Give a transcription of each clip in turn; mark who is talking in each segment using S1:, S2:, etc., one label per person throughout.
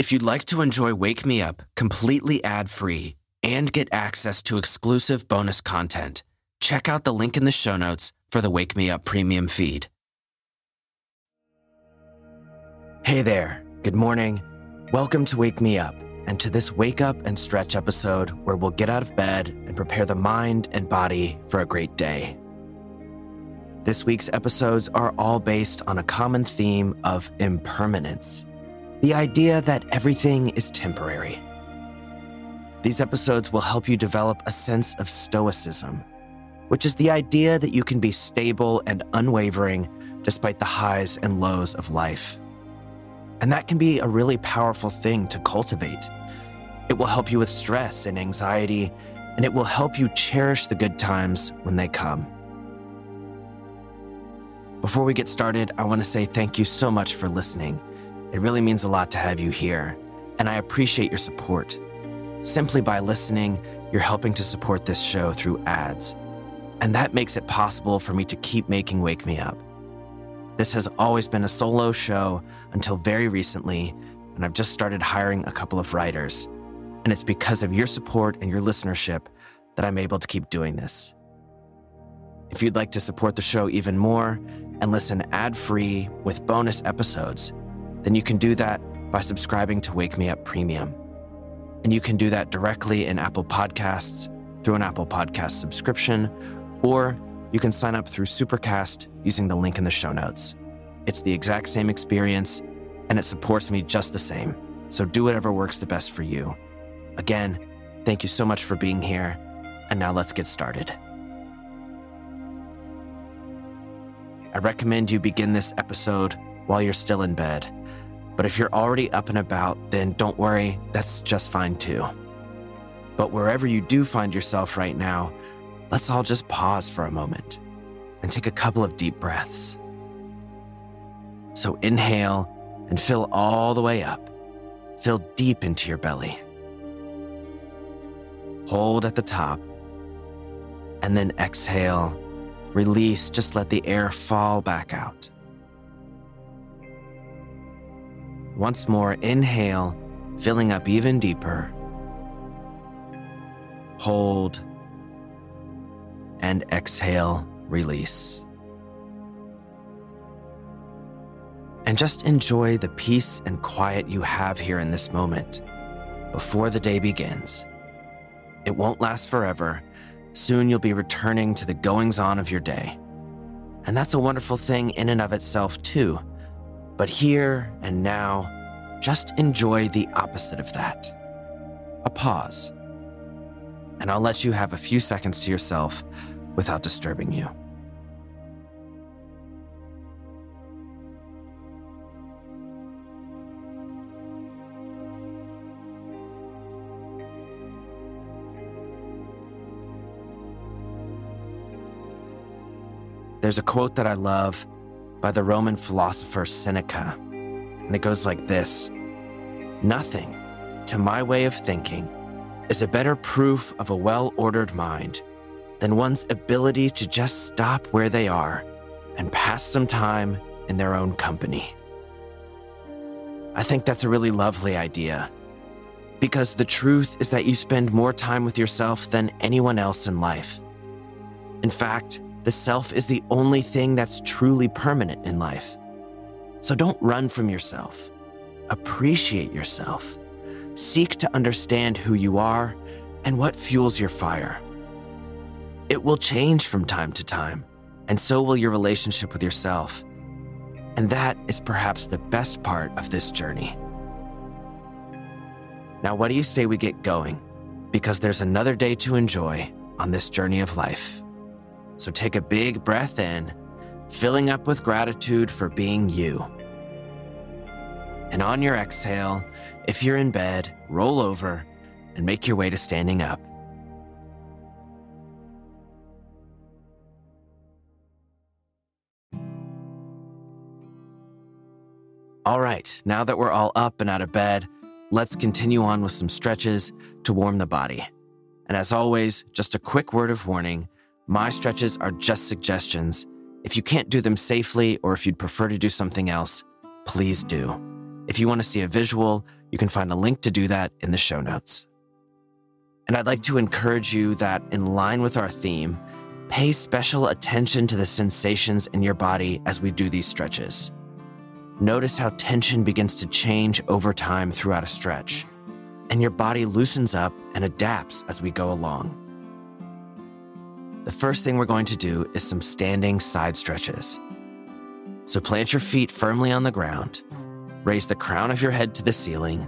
S1: If you'd like to enjoy Wake Me Up completely ad free and get access to exclusive bonus content, check out the link in the show notes for the Wake Me Up premium feed. Hey there, good morning. Welcome to Wake Me Up and to this wake up and stretch episode where we'll get out of bed and prepare the mind and body for a great day. This week's episodes are all based on a common theme of impermanence the idea that everything is temporary. These episodes will help you develop a sense of stoicism, which is the idea that you can be stable and unwavering despite the highs and lows of life. And that can be a really powerful thing to cultivate. It will help you with stress and anxiety, and it will help you cherish the good times when they come. Before we get started, I want to say thank you so much for listening. It really means a lot to have you here, and I appreciate your support. Simply by listening, you're helping to support this show through ads, and that makes it possible for me to keep making Wake Me Up. This has always been a solo show until very recently, and I've just started hiring a couple of writers. And it's because of your support and your listenership that I'm able to keep doing this. If you'd like to support the show even more and listen ad free with bonus episodes, then you can do that by subscribing to Wake Me Up Premium. And you can do that directly in Apple Podcasts through an Apple Podcast subscription, or you can sign up through Supercast using the link in the show notes. It's the exact same experience, and it supports me just the same. So do whatever works the best for you. Again, thank you so much for being here, and now let's get started. I recommend you begin this episode while you're still in bed. But if you're already up and about, then don't worry, that's just fine too. But wherever you do find yourself right now, let's all just pause for a moment and take a couple of deep breaths. So inhale and fill all the way up. Fill deep into your belly. Hold at the top. And then exhale. Release, just let the air fall back out. Once more, inhale, filling up even deeper. Hold. And exhale, release. And just enjoy the peace and quiet you have here in this moment before the day begins. It won't last forever. Soon you'll be returning to the goings on of your day. And that's a wonderful thing in and of itself, too. But here and now, just enjoy the opposite of that a pause. And I'll let you have a few seconds to yourself without disturbing you. There's a quote that I love by the Roman philosopher Seneca, and it goes like this Nothing, to my way of thinking, is a better proof of a well ordered mind than one's ability to just stop where they are and pass some time in their own company. I think that's a really lovely idea because the truth is that you spend more time with yourself than anyone else in life. In fact, the self is the only thing that's truly permanent in life. So don't run from yourself. Appreciate yourself. Seek to understand who you are and what fuels your fire. It will change from time to time, and so will your relationship with yourself. And that is perhaps the best part of this journey. Now, what do you say we get going? Because there's another day to enjoy on this journey of life. So take a big breath in, filling up with gratitude for being you. And on your exhale, if you're in bed, roll over and make your way to standing up. All right, now that we're all up and out of bed, let's continue on with some stretches to warm the body. And as always, just a quick word of warning my stretches are just suggestions. If you can't do them safely or if you'd prefer to do something else, please do. If you want to see a visual, you can find a link to do that in the show notes. And I'd like to encourage you that, in line with our theme, pay special attention to the sensations in your body as we do these stretches. Notice how tension begins to change over time throughout a stretch, and your body loosens up and adapts as we go along. The first thing we're going to do is some standing side stretches. So plant your feet firmly on the ground, raise the crown of your head to the ceiling,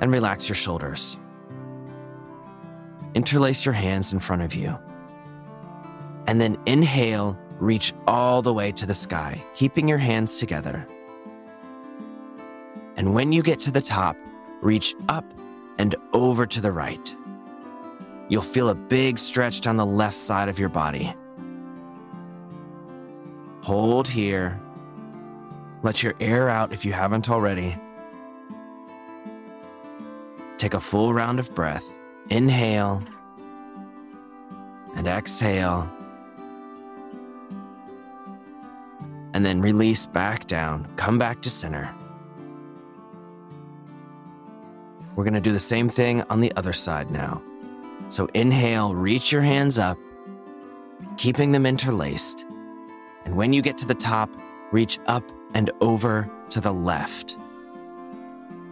S1: and relax your shoulders. Interlace your hands in front of you. And then inhale, reach all the way to the sky, keeping your hands together. And when you get to the top, reach up and over to the right. You'll feel a big stretch down the left side of your body. Hold here. Let your air out if you haven't already. Take a full round of breath. Inhale and exhale. And then release back down. Come back to center. We're going to do the same thing on the other side now. So inhale, reach your hands up, keeping them interlaced. And when you get to the top, reach up and over to the left.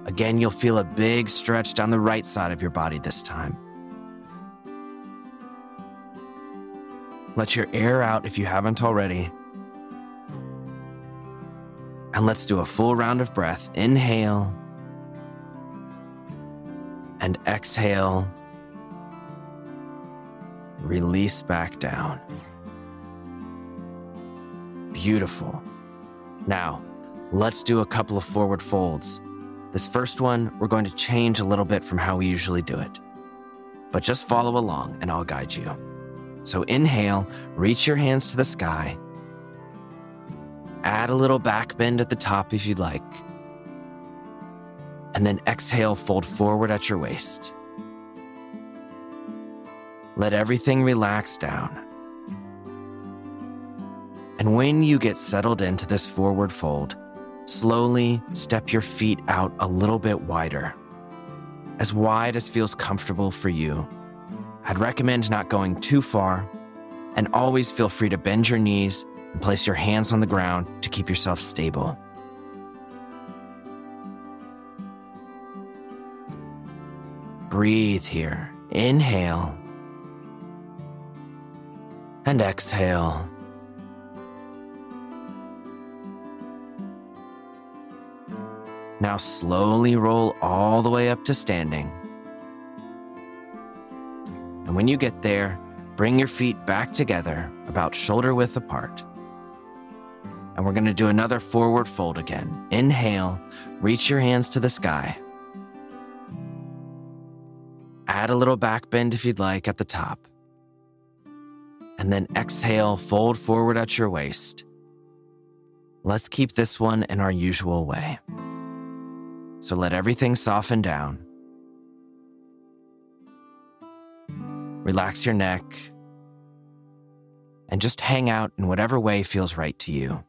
S1: Again, you'll feel a big stretch down the right side of your body this time. Let your air out if you haven't already. And let's do a full round of breath. Inhale and exhale release back down. Beautiful. Now, let's do a couple of forward folds. This first one, we're going to change a little bit from how we usually do it. But just follow along and I'll guide you. So inhale, reach your hands to the sky. Add a little back bend at the top if you'd like. And then exhale, fold forward at your waist. Let everything relax down. And when you get settled into this forward fold, slowly step your feet out a little bit wider, as wide as feels comfortable for you. I'd recommend not going too far, and always feel free to bend your knees and place your hands on the ground to keep yourself stable. Breathe here. Inhale and exhale. Now slowly roll all the way up to standing. And when you get there, bring your feet back together about shoulder width apart. And we're going to do another forward fold again. Inhale, reach your hands to the sky. Add a little back bend if you'd like at the top and then exhale, fold forward at your waist. Let's keep this one in our usual way. So let everything soften down. Relax your neck and just hang out in whatever way feels right to you.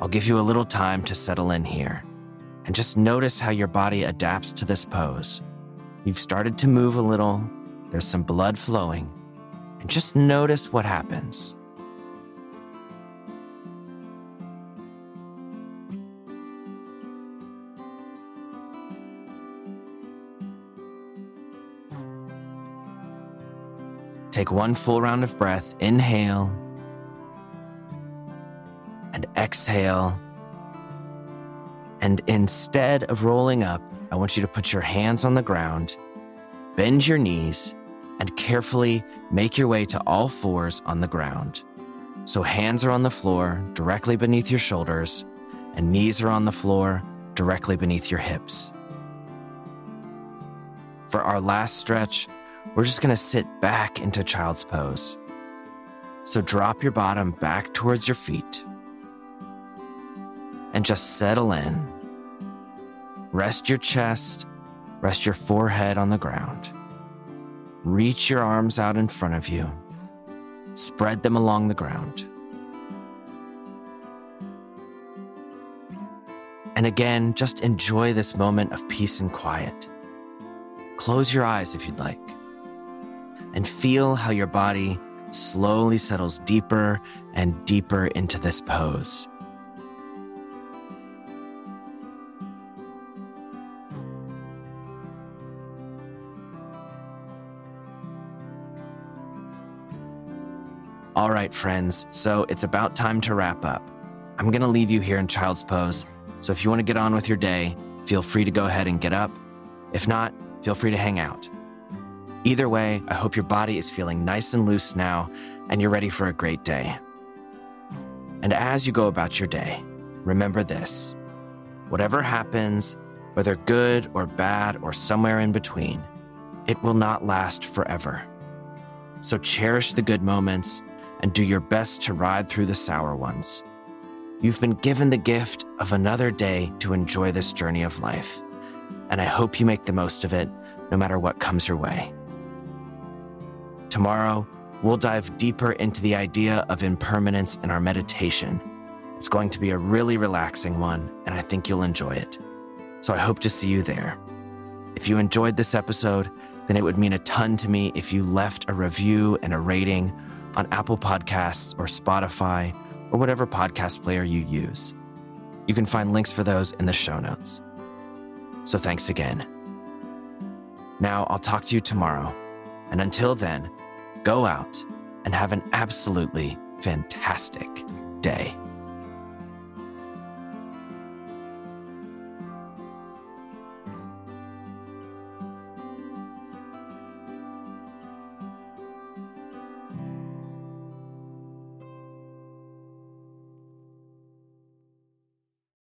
S1: I'll give you a little time to settle in here and just notice how your body adapts to this pose. You've started to move a little, there's some blood flowing and just notice what happens. Take one full round of breath. Inhale and exhale. And instead of rolling up, I want you to put your hands on the ground, bend your knees, and carefully make your way to all fours on the ground. So hands are on the floor directly beneath your shoulders, and knees are on the floor directly beneath your hips. For our last stretch, we're just to sit back into child's pose. So drop your bottom back towards your feet and just settle in. Rest your chest, rest your forehead on the ground. Reach your arms out in front of you. Spread them along the ground. And again, just enjoy this moment of peace and quiet. Close your eyes if you'd like, and feel how your body slowly settles deeper and deeper into this pose. All right, friends, so it's about time to wrap up. I'm going to leave you here in child's pose, so if you want to get on with your day, feel free to go ahead and get up. If not, feel free to hang out. Either way, I hope your body is feeling nice and loose now and you're ready for a great day. And as you go about your day, remember this whatever happens, whether good or bad or somewhere in between, it will not last forever. So cherish the good moments and do your best to ride through the sour ones. You've been given the gift of another day to enjoy this journey of life, and I hope you make the most of it no matter what comes your way. Tomorrow, we'll dive deeper into the idea of impermanence in our meditation. It's going to be a really relaxing one, and I think you'll enjoy it. So I hope to see you there. If you enjoyed this episode, then it would mean a ton to me if you left a review and a rating on Apple Podcasts or Spotify or whatever podcast player you use. You can find links for those in the show notes. So thanks again. Now I'll talk to you tomorrow. And until then, go out and have an absolutely fantastic day.